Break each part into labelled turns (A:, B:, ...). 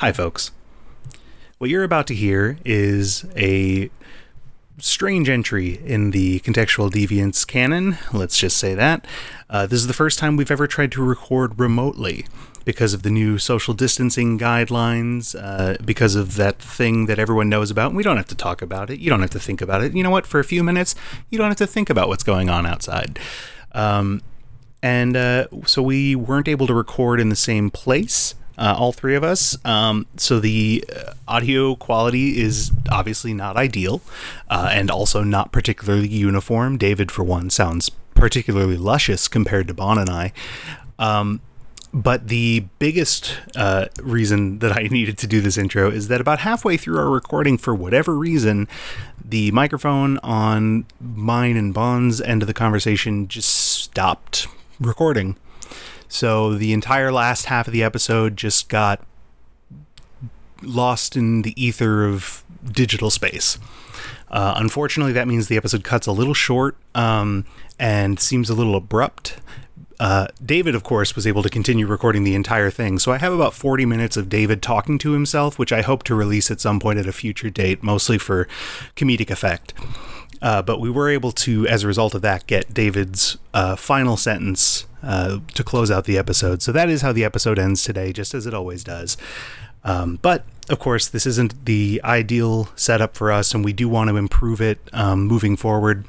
A: Hi, folks. What you're about to hear is a strange entry in the Contextual Deviance canon. Let's just say that. Uh, this is the first time we've ever tried to record remotely because of the new social distancing guidelines, uh, because of that thing that everyone knows about. And we don't have to talk about it. You don't have to think about it. You know what? For a few minutes, you don't have to think about what's going on outside. Um, and uh, so we weren't able to record in the same place uh, all three of us. Um, so the uh, audio quality is obviously not ideal uh, and also not particularly uniform. David, for one, sounds particularly luscious compared to Bon and I. Um, but the biggest uh, reason that I needed to do this intro is that about halfway through our recording, for whatever reason, the microphone on mine and Bon's end of the conversation just stopped recording. So the entire last half of the episode just got lost in the ether of digital space. Uh, unfortunately, that means the episode cuts a little short um, and seems a little abrupt. Uh, David, of course, was able to continue recording the entire thing, so I have about 40 minutes of David talking to himself, which I hope to release at some point at a future date, mostly for comedic effect. Uh, but we were able to, as a result of that, get David's uh, final sentence uh, to close out the episode. So that is how the episode ends today, just as it always does. Um, but of course, this isn't the ideal setup for us, and we do want to improve it um, moving forward.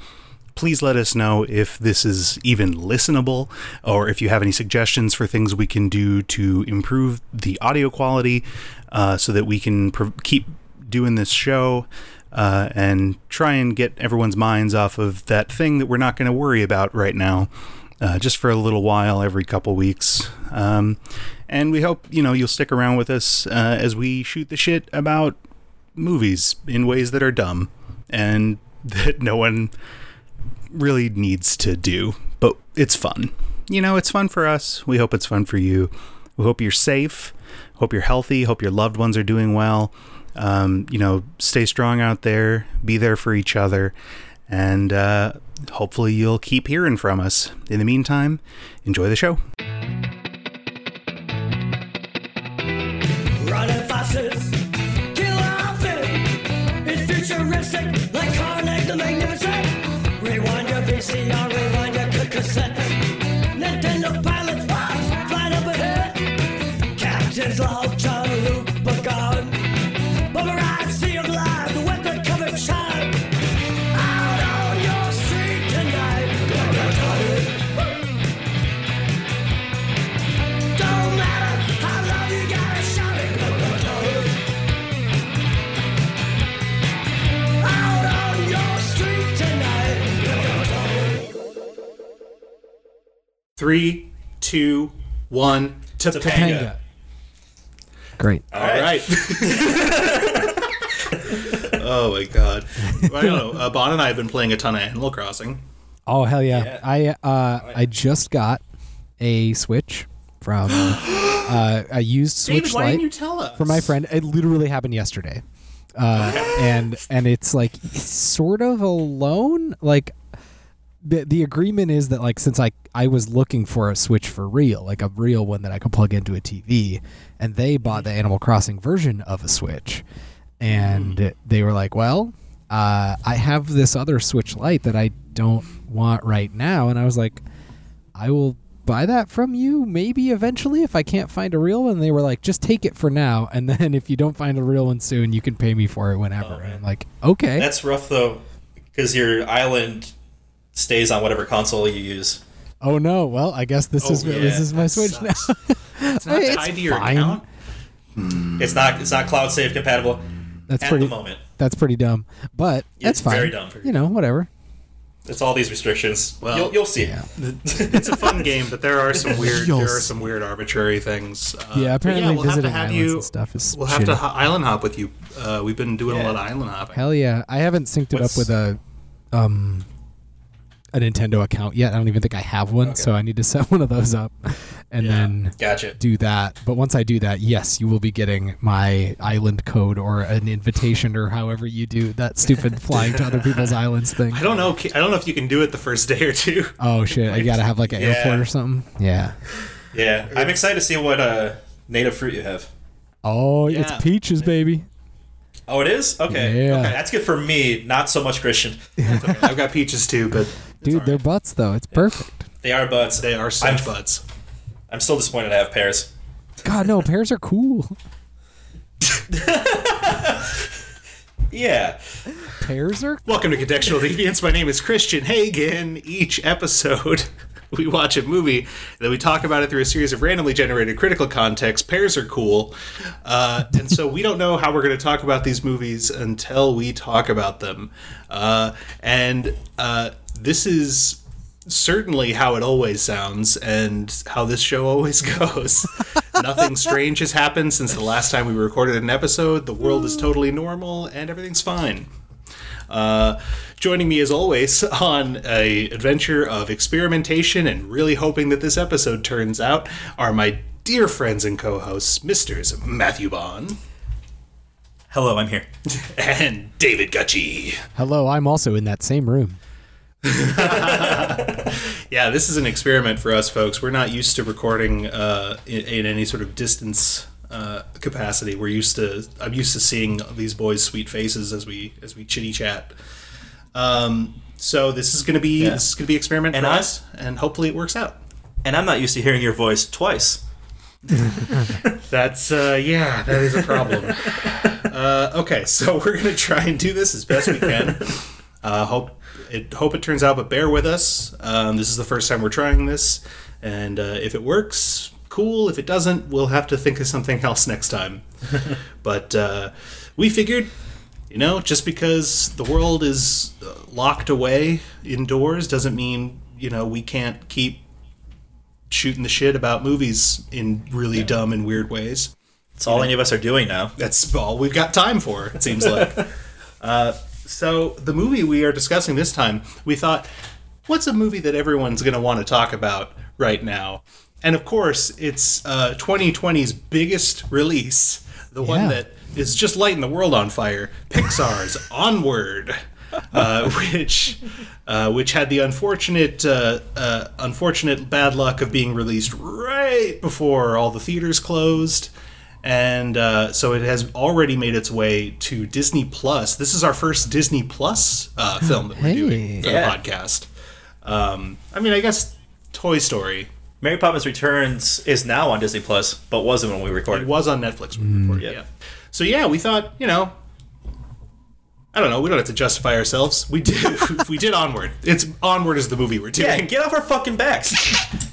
A: Please let us know if this is even listenable, or if you have any suggestions for things we can do to improve the audio quality uh, so that we can pr- keep doing this show uh, and try and get everyone's minds off of that thing that we're not going to worry about right now uh, just for a little while every couple weeks. Um, and we hope you know you'll stick around with us uh, as we shoot the shit about movies in ways that are dumb and that no one really needs to do, but it's fun. You know, it's fun for us. We hope it's fun for you. We hope you're safe. Hope you're healthy. Hope your loved ones are doing well. Um, you know, stay strong out there. Be there for each other. And uh, hopefully you'll keep hearing from us. In the meantime, enjoy the show. Three, two, one.
B: Topanga. Great.
A: All right. oh my god. Well, I don't know. Uh, Bon and I have been playing a ton of Animal Crossing.
B: Oh hell yeah! I uh, I just got a Switch from uh, I used Switch
A: David, why
B: Lite
A: didn't you tell us?
B: for my friend. It literally happened yesterday, uh, and and it's like sort of alone. Like the the agreement is that like since I I was looking for a Switch for real, like a real one that I could plug into a TV, and they bought the Animal Crossing version of a Switch, and they were like, well. Uh, I have this other Switch Lite that I don't want right now, and I was like, I will buy that from you maybe eventually if I can't find a real one. They were like, just take it for now, and then if you don't find a real one soon, you can pay me for it whenever. and I'm like, okay,
C: That's rough though, because your island stays on whatever console you use.
B: oh no, well I guess this
A: Oh,
B: is
A: yeah,
B: this is my Switch
A: sucks.
B: now.
A: It's not
B: It's
A: tied to your
B: fine.
A: account.
C: It's not it's not cloud save compatible
B: That's
C: at
B: pretty.
C: the moment.
B: That's pretty dumb, but that's
C: It's
B: fine.
C: very dumb.
B: You know, whatever.
C: It's all these restrictions.
A: Well,
C: you'll, you'll see.
B: Yeah.
A: It's a fun game, but there are some weird
B: You'll
A: there are some weird arbitrary things. Uh,
B: Yeah,
A: but
B: apparently
A: we'll have to
B: visiting
A: have
B: islands
A: you.
B: and stuff is
A: We'll have to ho- island hop with you. Uh, we've been doing a lot of island hopping.
B: Hell yeah! I haven't synced it
C: What's-
B: up with a um a Nintendo account yet. I don't even think I have one, so I need to set one of those up and
A: Yeah.
B: then
C: Gotcha.
B: do that. But once I do that, yes, you will be getting my island code or an invitation or however you do that stupid flying to other people's islands thing.
A: I don't know. I don't know if you can do it the first day or two.
B: Oh shit! I gotta have like an
C: Yeah.
B: airport or something. Yeah.
C: Yeah, I'm excited to see what uh, native fruit you have.
B: Oh,
A: Yeah.
B: it's peaches, baby.
C: Oh, it is. Okay.
B: Yeah.
C: Okay, that's good for me. Not so much Christian.
A: I've got peaches too, but
B: Dude, they're butts though. It's perfect.
C: They are butts.
A: they are such
C: I'm,
A: buds.
C: I'm still disappointed to have pears.
B: God, no, pears are cool.
C: Yeah.
B: Pears are
A: Welcome to Contextual Deviance. My name is Christian Hagen. Each episode, we watch a movie, then we talk about it through a series of randomly generated critical context. Pairs are cool. Uh, and so we don't know how we're going to talk about these movies until we talk about them. Uh, and uh, this is certainly how it always sounds and how this show always goes. Nothing strange has happened since the last time we recorded an episode. The world is totally normal and everything's fine. Uh, joining me as always on a adventure of experimentation and really hoping that this episode turns out are my dear friends and co-hosts, Misters Matthew Bond
C: Hello, I'm here.
A: and David Gutchie.
B: Hello, I'm also in that same room.
A: Yeah, this is an experiment for us folks. We're not used to recording uh, in, in any sort of distance uh, capacity. We're used to. I'm used to seeing these boys' sweet faces as we as we chitty chat. Um, so this is going to be
C: Yeah.
A: this is going to be experiment
C: And
A: for
C: I-
A: us, and hopefully it works out.
C: And I'm not used to hearing your voice twice.
A: That's uh, yeah, that is a problem. uh, okay, so we're gonna try and do this as best we can. Uh, hope it hope it turns out, but bear with us. Um, this is the first time we're trying this, and uh, if it works, cool. If it doesn't, we'll have to think of something else next time. but uh, we figured. You know, just because the world is uh, locked away indoors doesn't mean, you know, we can't keep shooting the shit about movies in really dumb and weird ways.
C: That's all any of us are doing now.
A: That's all we've got time for, it seems like. uh, so, the movie we are discussing this time, we thought, what's a movie that everyone's going to want to talk about right now? And of course, it's uh, 2020's biggest release, the one
B: Yeah.
A: that is just lighting the world on fire Pixar's Onward. Uh, which, uh, which had the unfortunate, uh, uh, unfortunate bad luck of being released right before all the theaters closed, and uh, so it has already made its way to Disney Plus. This is our first Disney Plus uh, film that we're
B: Hey.
A: doing for
C: Yeah.
A: the podcast. Um, I mean, I guess Toy Story.
C: Mary Poppins Returns is now on Disney Plus, but wasn't when we recorded.
A: It was on Netflix when we recorded,
C: Yeah.
A: yeah. So yeah, we thought, you know, I don't know. We don't have to justify ourselves. We did. we did Onward. It's Onward is the movie we're doing.
C: Yeah, get off our fucking backs.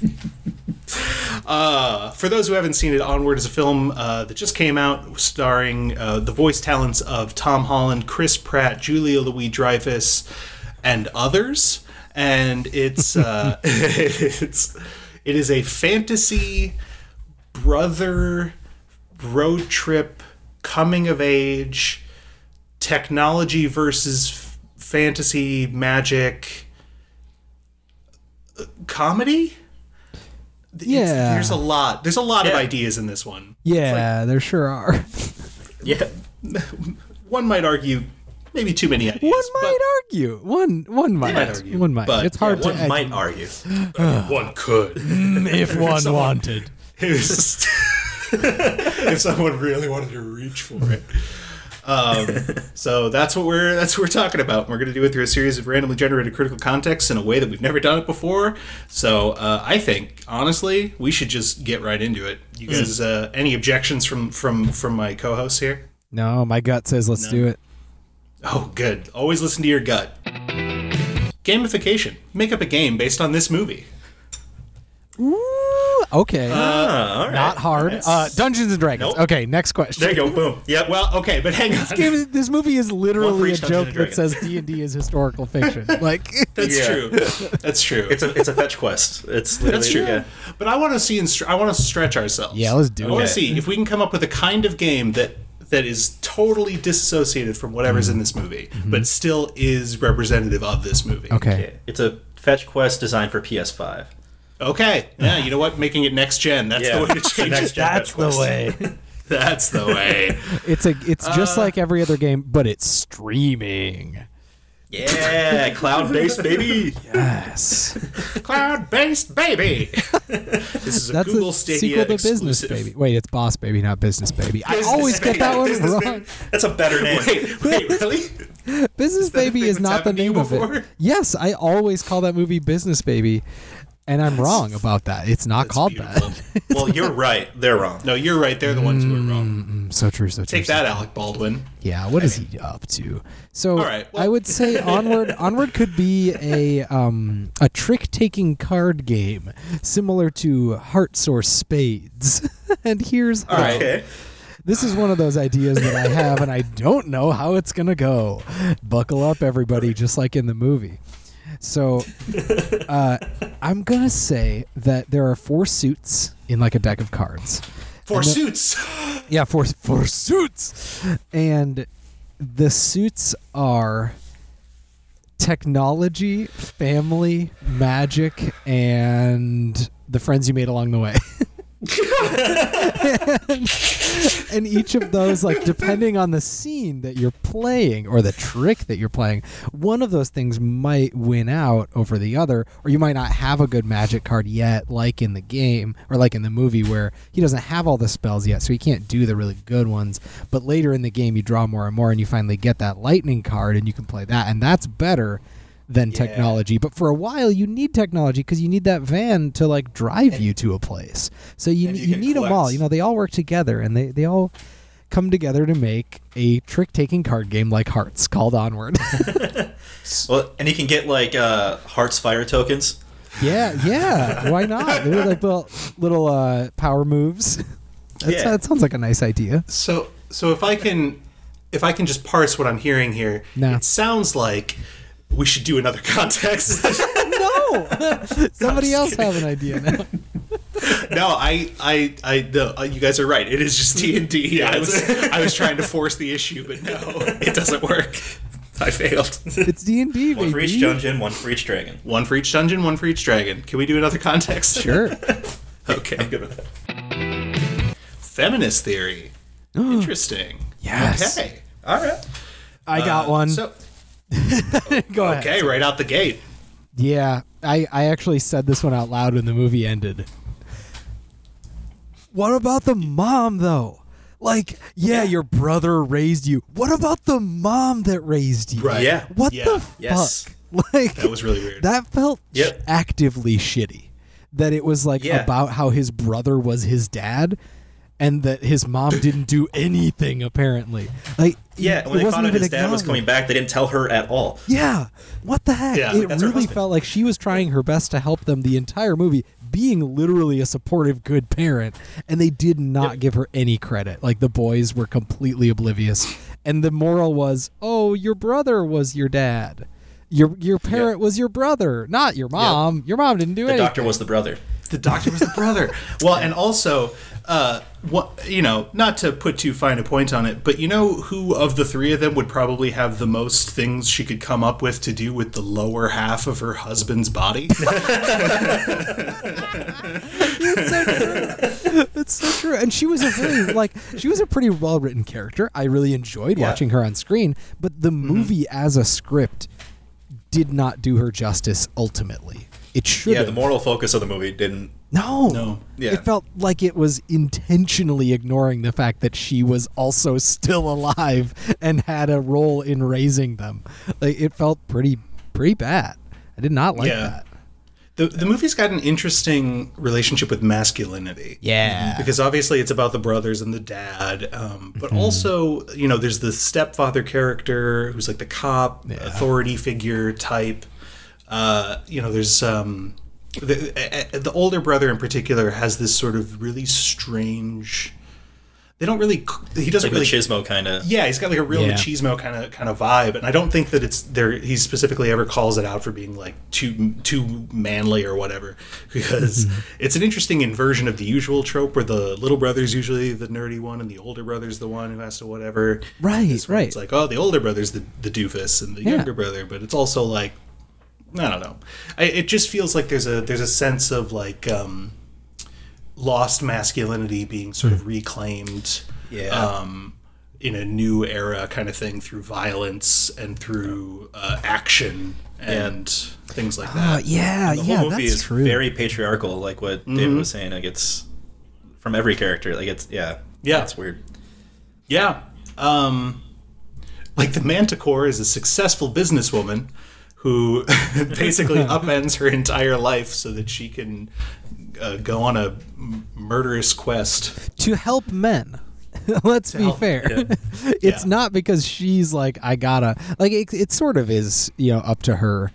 A: Uh, for those who haven't seen it, Onward is a film uh, that just came out starring uh, the voice talents of Tom Holland, Chris Pratt, Julia Louis Dreyfus, and others. And it's uh, it's it is a fantasy brother road trip coming of age technology versus f- fantasy magic comedy It's-
B: Yeah.
A: there's a lot. There's a lot of ideas in this one.
B: Yeah, there sure are.
C: yeah.
A: One might argue, maybe too many ideas.
B: One might argue. One one might.
A: might argue,
B: one might.
A: but,
B: it's hard
C: One
B: to
C: might argue.
A: but one could.
B: if one wanted.
A: if someone really wanted to reach for it. Um, so that's what we're that's what we're talking about. We're going to do it through a series of randomly generated critical contexts in a way that we've never done it before. So uh, I think honestly, we should just get right into it. You guys, uh, any objections from from from my co-hosts here?
B: No, my gut says let's do it.
A: Oh, good. Always listen to your gut. Gamification. Make up a game based on this movie.
B: Ooh, okay.
C: Ah, all right.
B: Not hard.
A: that's-
B: Uh, Dungeons and Dragons.
C: Nope.
B: Okay, next question.
C: There you go. Boom. Yep.
A: Well, okay, but hang on.
B: Game- This movie is literally a joke that says D and D is historical fiction. Like,
A: That's
C: Yeah.
A: true. That's true.
C: It's a it's a fetch quest. It's literally,
A: That's true.
C: Yeah.
A: But I want to see. Instr- I want to stretch ourselves.
B: Yeah, let's do it.
A: I want to see if we can come up with a kind of game that that is totally disassociated from whatever's in this movie, but still is representative of this movie.
B: Mm-hmm. okay.
C: It's a fetch quest designed for PS5.
A: Okay. Yeah. You know what? Making it next gen. That's
C: Yeah.
A: the way to change
C: Next
A: it.
C: gen fetch quest.
B: way.
A: That's the way.
B: It's a. It's just
A: Uh,
B: like every other game, but it's streaming.
C: Yeah, cloud based baby.
B: Yes.
A: Cloud-based baby. this is a
B: That's
A: Google
B: a
A: Stadia
B: sequel to Business
A: exclusive.
B: Baby. Wait, it's Boss Baby, not Business Baby. I
A: Business
B: always get that one
C: Business
B: wrong.
C: Baby. That's a better name.
A: Wait, wait, really?
B: Business
A: that a
B: Baby is not the
A: happened to you
B: name of it. Yes, I always call that movie Business Baby, and I'm wrong about that. It's not
A: That's
B: called
A: beautiful.
B: that.
C: well, you're right. They're wrong.
A: No, you're right. They're the ones who are wrong.
B: Mm, so true, so true.
A: Take
B: so
A: that, Alec Baldwin.
B: Yeah, what is he up to? So
A: All right,
B: I would say onward onward could be a um a trick taking card game similar to Hearts or Spades. and here's how.
A: All right.
C: Okay.
B: This is one of those ideas that I have and I don't know how it's gonna go. Buckle up everybody, just like in the movie. So uh, I'm gonna say that there are four suits in like a deck of cards.
A: Four
B: the-
A: suits.
B: Yeah, for for suits, and the suits are technology, family, magic, and the friends you made along the way. and, each of those, like depending on the scene that you're playing or the trick that you're playing, one of those things might win out over the other, or you might not have a good magic card yet, like in the game or like in the movie where he doesn't have all the spells yet, so he can't do the really good ones. But later in the game, you draw more and more, and you finally get that lightning card, and you can play that, and that's better than technology. But for a while, you need technology because you need that van to like drive you to a place. So you you,
C: you can
B: need them all. You know, they all work together, and they they all come together to make a trick taking card game like Hearts called Onward.
C: Well, and you can get like uh, Hearts Fire tokens.
B: yeah, yeah. Why not? They're like little little uh, power moves. That's,
C: Yeah.
B: That sounds like a nice idea.
A: So, so if I can, if I can just parse what I'm hearing here,
B: No.
A: it sounds like we should do another context.
B: No, somebody else have an idea now.
A: no, I, I, I, no, uh, you guys are right. It is just D and D. I was, I was trying to force the issue, but no, it doesn't work. I failed.
B: It's D and D,
C: One for each dungeon, one for each dragon.
A: One for each dungeon, one for each dragon. Can we do another context?
B: Sure.
A: Okay.
C: I'm good with that.
A: Feminist theory. Interesting.
B: Yes.
A: Okay.
C: All right.
B: I got one.
A: So,
B: Go ahead.
A: okay, right out the gate.
B: Yeah, I, I actually said this one out loud when the movie ended. What about the mom, though? Like, yeah, your brother raised you. What about the mom that raised you?
A: Right.
C: Yeah.
B: What
A: Yeah.
B: the
C: Yes.
B: fuck? Like,
A: That was really weird.
B: that felt
C: Yep.
B: actively shitty. That it was like
C: Yeah.
B: about how his brother was his dad, and that his mom didn't do anything apparently. Like,
C: Yeah, when they found out his dad was coming back, they didn't tell her at all.
B: Yeah. What the heck?
A: Yeah,
B: it
C: that's
B: really felt like she was trying her best to help them the entire movie, being literally a supportive, good parent, and they did not
C: Yep.
B: give her any credit. Like the boys were completely oblivious. And the moral was, oh, your brother was your dad. Your your parent was your brother, not your mom. Your mom didn't do anything.
C: The
B: anything.
C: doctor was the brother.
A: The doctor was the brother. Well, and also, uh, what you know, not to put too fine a point on it, but you know who of the three of them would probably have the most things she could come up with to do with the lower half of her husband's body?
B: That's so true. That's so true. And she was a very like she was a pretty well written character. I really enjoyed
C: Yeah.
B: watching her on screen, but the movie as a script did not do her justice ultimately. It should
C: Yeah, the moral focus of the movie didn't.
B: no.
A: No.
C: Yeah.
B: It felt like it was intentionally ignoring the fact that she was also still alive and had a role in raising them. Like it felt pretty pretty bad. I did not like
A: Yeah.
B: that.
A: The, the movie's got an interesting relationship with masculinity.
B: Yeah.
A: Because obviously it's about the brothers and the dad, um, but
B: Mm-hmm.
A: also, you know, there's the stepfather character who's like the cop, authority figure type. Uh, you know, there's um, the, the older brother in particular has this sort of really strange. They don't really. He doesn't
C: Like
A: really.
C: the Chismo kind of.
A: Yeah, he's got like a real
B: Yeah.
A: machismo kind of kind of vibe, and I don't think that it's there. He specifically ever calls it out for being like too too manly or whatever, because
B: Mm-hmm.
A: it's an interesting inversion of the usual trope where the little brother's usually the nerdy one and the older brother's the one who has to whatever.
B: Right, right.
A: It's like oh, the older brother's the the doofus and the
B: Yeah.
A: younger brother, but it's also like I don't know. I, it just feels like there's a there's a sense of like um, lost masculinity being sort
B: Hmm.
A: of reclaimed
C: Yeah.
A: um, in a new era kind of thing through violence and through uh, action and things like that.
B: Uh, yeah,
C: The
B: yeah,
C: whole movie
B: that's
C: is
B: true.
C: very patriarchal, like what David was saying. Like it's from every character. Like it's yeah,
A: Yeah.
C: it's weird.
A: Yeah. Um, like the Manticore is a successful businesswoman who basically upends her entire life so that she can uh, go on a murderous quest.
B: to help men. Let's be
A: help-
B: fair.
C: yeah.
B: it's
A: Yeah.
B: not because she's like I gotta like it, it sort of is you know up to her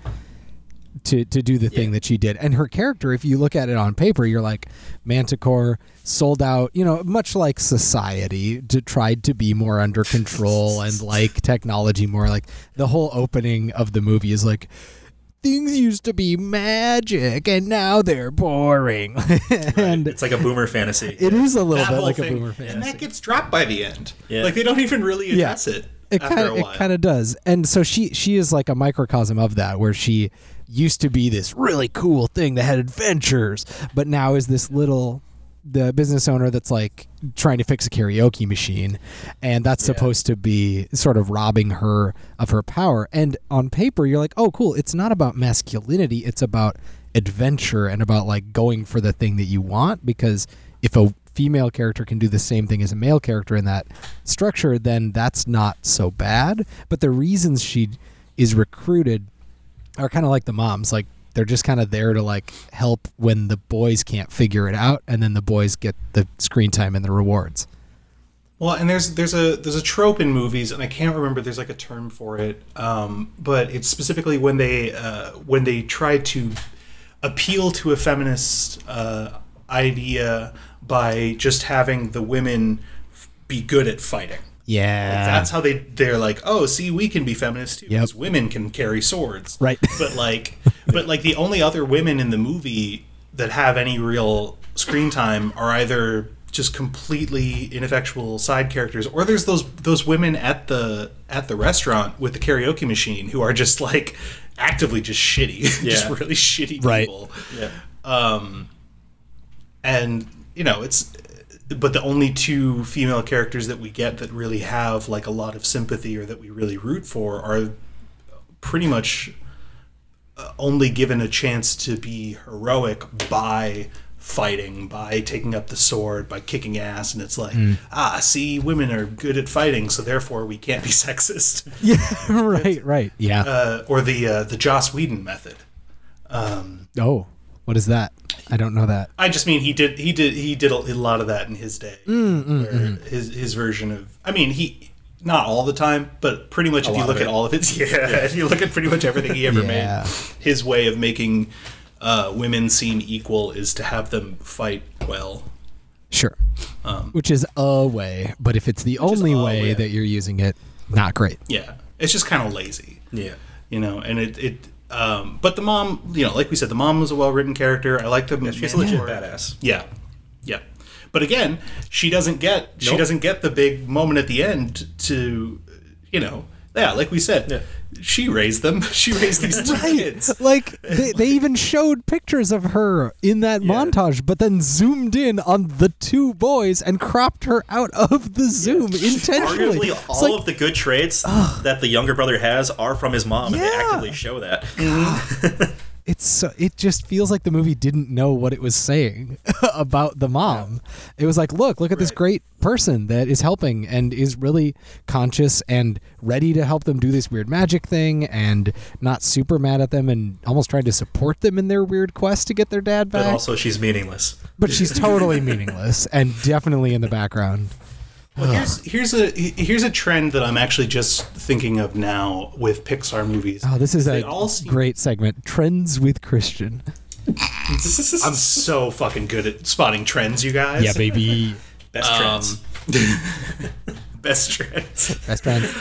B: to to do the thing that she did and her character if you look at it on paper you're like manticore sold out you know much like society to tried to be more under control and like technology more like the whole opening of the movie is like things used to be magic and now they're boring and
C: It's like a boomer fantasy.
B: it is a little
A: That
B: bit
A: whole
B: like a
A: thing.
B: boomer
A: And
B: fantasy
A: that gets dropped by the end.
C: Yeah.
A: Like they don't even really
B: Yeah.
A: address it,
B: it kind of it kind of does and so she she is like a microcosm of that where she used to be this really cool thing that had adventures but now is this little the business owner that's like trying to fix a karaoke machine and that's supposed to be sort of robbing her of her power. And on paper you're like oh cool it's not about masculinity it's about adventure and about like going for the thing that you want because if a female character can do the same thing as a male character in that structure then that's not so bad. But the reasons she is recruited are kind of like the moms like they're just kind of there to like help when the boys can't figure it out and then the boys get the screen time and the rewards
A: Well, and there's there's a there's a trope in movies, and I can't remember. There's like a term for it, um, but it's specifically when they uh, when they try to appeal to a feminist uh, idea by just having the women be good at fighting.
B: Yeah
A: That's how they they're like, oh, see, we can be feminists too,
B: Yep.
A: because women can carry swords,
B: Right.
A: But like, but like the only other women in the movie that have any real screen time are either just completely ineffectual side characters, or there's those those women at the at the restaurant with the karaoke machine who are just like actively just shitty, just really shitty
B: Right.
A: people
C: Yeah.
A: um, and you know it's but the only two female characters that we get that really have like a lot of sympathy or that we really root for are pretty much uh, only given a chance to be heroic by fighting by taking up the sword by kicking ass and it's like ah see women are good at fighting so therefore we can't be sexist.
B: Yeah right right yeah.
A: Uh, or the uh, the Joss Whedon method.
B: Oh what is that i don't know that
A: I just mean he did he did he did a, a lot of that in his day.
B: Mm,
A: where His his version of I mean he not all the time, but pretty much if you look at all of it, yeah, if you look at pretty much everything he ever
B: Yeah.
A: made, his way of making uh, women seem equal is to have them fight well.
B: sure which is a way but if it's the
A: Um,
B: only way
A: way.
B: that you're using it not great
A: Yeah, it's just kind of lazy.
C: Yeah.
A: you know and it it um but the mom you know like we said the mom was a well-written character i like the
C: She's a legit
A: mentor.
C: badass.
A: yeah yeah but again she doesn't get she doesn't get the big moment at the end to you know yeah like we said
C: Yeah.
A: She raised them. She raised these two kids.
B: Like they, they even showed pictures of her in that montage, but then zoomed in on the two boys and cropped her out of the zoom intentionally.
C: Arguably, all
B: like,
C: of the good traits that the younger brother has are from his mom, and they
B: Yeah.
C: actively show that.
B: it's so, it just feels like the movie didn't know what it was saying about the mom. It was like, look, look at this great person that is helping and is really conscious and ready to help them do this weird magic thing and not super mad at them and almost trying to support them in their weird quest to get their dad back.
C: But also, she's meaningless.
B: but she's totally meaningless and definitely in the background.
A: Well, here's here's a here's a trend that i'm actually just thinking of now with pixar movies
B: Oh, this is
A: They
B: a
A: all seem-
B: great segment. Trends with Christian.
A: i'm so fucking good at spotting trends you guys
B: Yeah, baby.
C: Best
A: Um,
C: trends.
A: best trends
B: Best friends.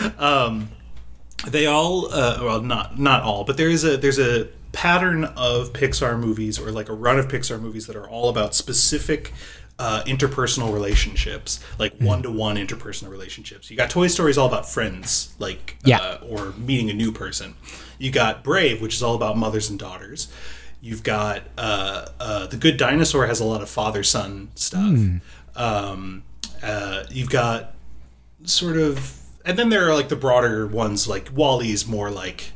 A: they all uh, well not not all but there is a there's a pattern of pixar movies or like a run of pixar movies that are all about specific uh, interpersonal relationships like one-to-one interpersonal relationships. You got Toy Story's all about friends like
B: Yeah.
A: uh, or meeting a new person. You got brave which is all about mothers and daughters. You've got uh, uh, the good dinosaur has a lot of father-son stuff. Um, uh, you've got sort of, and then there are like the broader ones, like WALL-E's more like,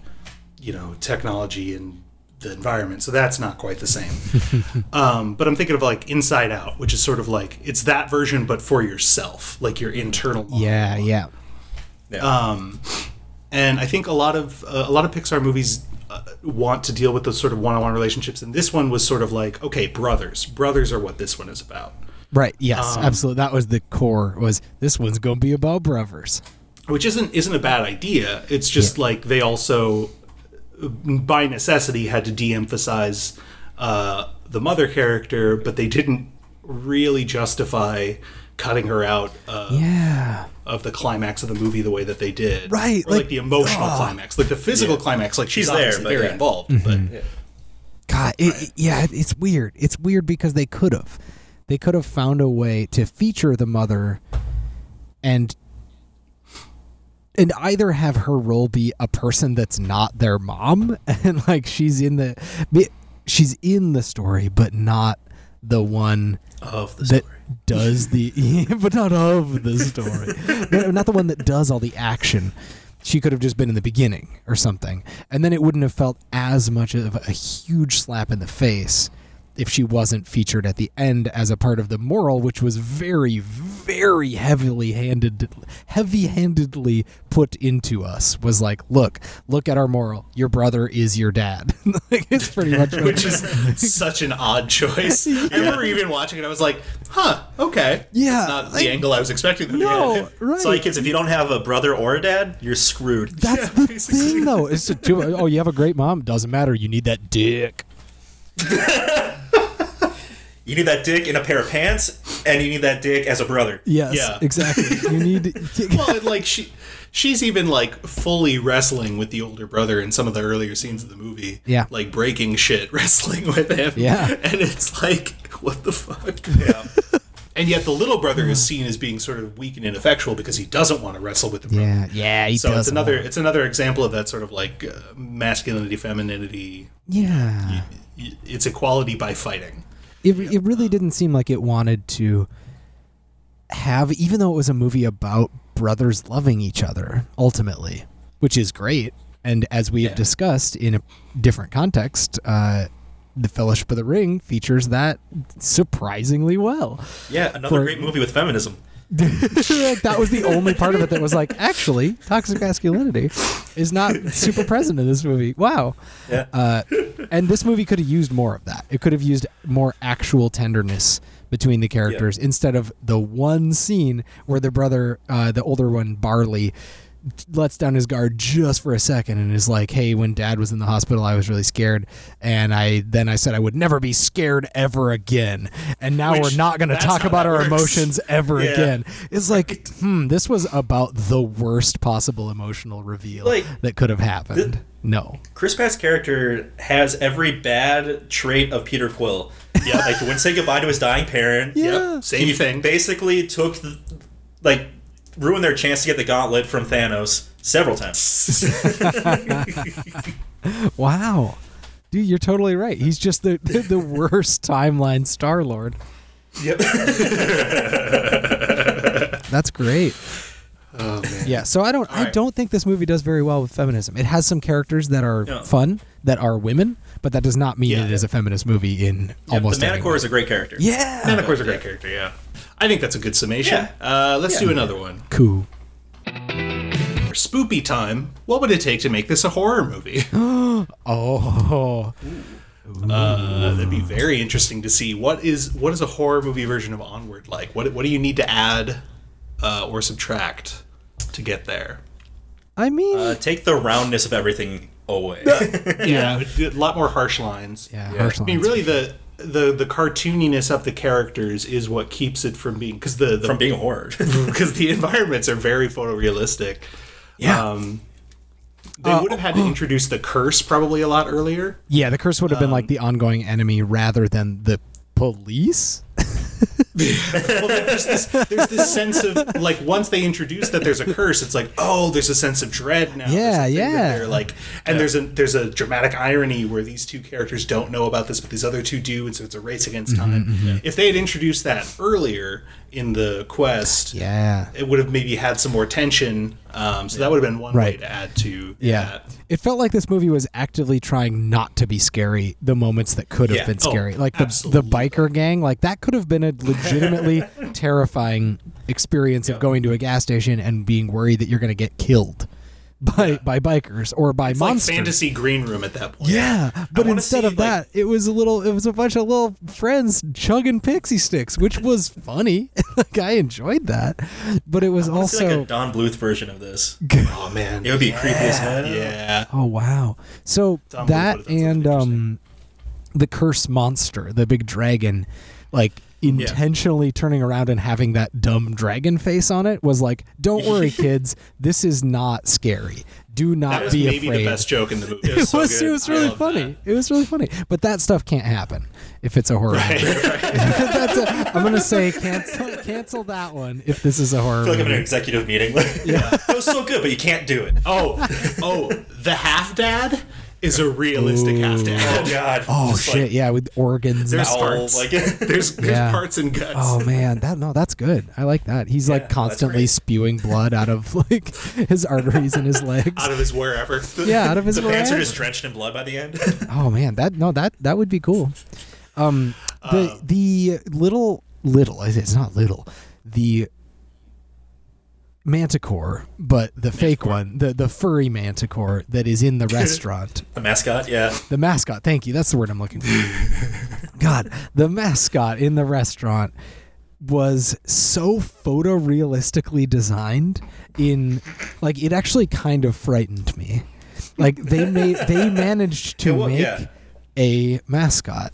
A: you know, technology and the environment. So that's not quite the same. um, but I'm thinking of like Inside Out, which is sort of like it's that version, but for yourself, like your internal.
B: Yeah,
A: monologue.
B: yeah.
C: Yeah.
A: and I think a lot of uh, a lot of Pixar movies uh, want to deal with those sort of one-on-one relationships, and this one was sort of like, okay, brothers, brothers are what this one is about,
B: Right. Yes.
A: Um,
B: absolutely. That was the core. Was this one's gonna be about brothers?
A: which isn't isn't a bad idea. It's just like they also, by necessity, had to de-emphasize uh, the mother character, but they didn't really justify cutting her out uh,
B: Yeah.
A: of the climax of the movie the way that they did,
B: Right,
A: Or like,
B: like-
A: the emotional
B: ugh.
A: climax, like the physical climax. Like she's,
C: She's there, but
A: very
C: yeah.
A: involved, but.
B: God, it, it- yeah, it's weird. It's weird because they could have, they could have found a way to feature the mother, and and either have her role be a person that's not their mom, and like she's in the, she's in the story, but not the one
C: of the
B: that
C: story.
B: does the but not of the story not the one that does all the action she could have just been in the beginning or something and then it wouldn't have felt as much of a huge slap in the face if she wasn't featured at the end as a part of the moral which was very very heavily handed heavy-handedly put into us was like look look at our moral your brother is your dad like it's pretty much
A: which is such an odd choice. I remember even watching it, I was like, "Huh, okay,
B: Yeah,
A: It's not
B: like-
A: the angle I was expecting them
B: no
A: to get."
B: right
C: So, like, kids, if you don't have a brother or a dad, you're screwed.
B: That's the thing, though. To do. Oh, you have a great mom. Doesn't matter. You need that dick.
C: You need that dick in a pair of pants, and you need that dick as a brother.
B: Yes,
A: Yeah.
B: exactly. You need.
A: Well, and, like she, she's even like fully wrestling with the older brother in some of the earlier scenes of the movie.
B: Yeah.
A: like breaking shit, wrestling with him.
B: Yeah.
A: and it's like, what the fuck?
C: Yeah.
A: And yet the little brother is seen as being sort of weak and ineffectual because he doesn't want to wrestle with the brother.
B: yeah, yeah. He
A: So it's another
B: want-
A: it's another example of that sort of like uh, masculinity femininity.
B: Yeah.
A: y- It's equality by fighting.
B: It it really didn't seem like it wanted to have, even though it was a movie about brothers loving each other ultimately, which is great. And as we have
C: Yeah.
B: discussed in a different context, uh, the Fellowship of the Ring features that surprisingly well.
C: Yeah, another
B: For-
C: great movie with feminism.
B: Like that was the only part of it that was like actually toxic masculinity is not super present in this movie. Wow.
C: Yeah.
B: uh, and this movie could have used more of that. It could have used more actual tenderness between the characters instead of the one scene where the brother uh, the older one barley lets down his guard just for a second and is like hey when dad was in the hospital i was really scared and i then i said i would never be scared ever again and now
A: Which,
B: we're not going to talk about our
A: works.
B: emotions ever
C: Yeah.
B: again it's like hmm this was about the worst possible emotional reveal
C: Like,
B: that could have happened
C: th-
B: no
C: Chris Pratt's character has every bad trait of Peter Quill. Yeah, like when say goodbye to his dying parent.
B: Yeah.
A: Yep, same
C: he
A: thing.
C: Basically, took the, like ruined their chance to get the gauntlet from Thanos several times.
B: wow dude you're totally right he's just the the, the worst timeline star lord
C: Yep.
B: That's great.
A: Oh man.
B: Yeah, so I don't I
A: right.
B: don't think this movie does very well with feminism. It has some characters that are
C: Yeah.
B: fun, that are women, but that does not mean
A: Yeah.
B: it is a feminist movie in almost
C: the
B: any
C: Manticore
B: way.
C: is a great character.
B: Yeah.
A: Manticore is a great character, yeah. I think that's a good summation. Uh, let's do another one.
B: Cool.
A: For spoopy time, what would it take to make this a horror movie?
B: Oh.
A: Uh, that'd be very interesting to see what is what is a horror movie version of Onward like. What what do you need to add uh, or subtract to get there?
B: I mean,
C: Uh, take the roundness of everything away.
A: Yeah, a lot more harsh lines.
B: yeah,
C: yeah.
B: harsh
A: I mean,
B: lines.
A: really, the the the cartooniness of the characters is what keeps it from being because the, the
C: from being a horror.
A: because the environments are very photorealistic.
B: Yeah.
A: Um, they
B: Uh,
A: would have had to introduce the curse probably a lot earlier.
B: Yeah, the curse would have been
A: Um,
B: like the ongoing enemy rather than the police.
A: Well, there's this, there's this sense of like once they introduce that there's a curse, it's like oh, there's a sense of dread now. There's
B: Yeah, yeah.
A: they're like, and there's a there's a dramatic irony where these two characters don't know about this, but these other two do, and so it's a race against
B: Mm-hmm,
A: time. If they had introduced that earlier in the quest,
B: Yeah.
A: it would have maybe had some more tension. Um, so that would have been one
B: Right.
A: way to add to
B: Yeah.
A: that.
B: It felt like this movie was actively trying not to be scary the moments that could have
A: Yeah.
B: been
A: Oh,
B: scary. like the, the biker gang, like that could have been a legitimately terrifying experience of going to a gas station and being worried that you're going to get killed by by bikers or by
A: It's like fantasy green room at that point.
B: Yeah, but instead
A: see,
B: of
A: like-
B: that, it was a little. It was a bunch of little friends chugging Pixy Stix, which was funny. like I enjoyed that, but it was
C: I wanna see,
B: also.
C: like a Don Bluth version of this.
A: Oh man,
C: It would be creepy as hell.
A: Yeah.
B: Oh wow! So
A: Don Bluth
B: that
A: would've done something
B: and um, the curse monster, the big dragon, like intentionally turning around and having that dumb dragon face on it was like, "Don't worry, kids, this is not scary. Do
A: That
B: not
A: was
B: be
A: maybe
B: afraid."
A: the best joke in the movie.
B: It
C: so
B: was.
C: good.
B: It was really funny.
C: that.
B: It was really funny. But that stuff can't happen if it's a horror. movie. That's a, I'm gonna say cancel cancel that one if this is a horror
C: I feel like I'm in an executive meeting. yeah. It was so good, but you can't do it.
A: Oh, oh, the half dad is a realistic half
C: Oh god.
B: Oh
C: Just,
B: shit!
C: Like,
B: yeah, with organs. and
A: There's
B: stuff.
A: parts.
C: like
A: There's there's
B: Yeah.
A: parts and guts.
B: Oh man, that no, that's good. I like that. He's like constantly spewing blood out of like his arteries and his legs.
A: out of his wherever.
B: yeah, out of his
C: the pants are just drenched in blood by the end.
B: Oh man, that no, that that would be cool. Um, the the little little it's not little, the manticore, but the fake one, the the furry manticore that is in the restaurant.
C: the mascot, yeah.
B: The mascot. Thank you. That's the word I'm looking for. God, the mascot in the restaurant was so photorealistically designed in like it actually kind of frightened me. Like they made they managed to
C: It wa-
B: make
C: yeah.
B: a mascot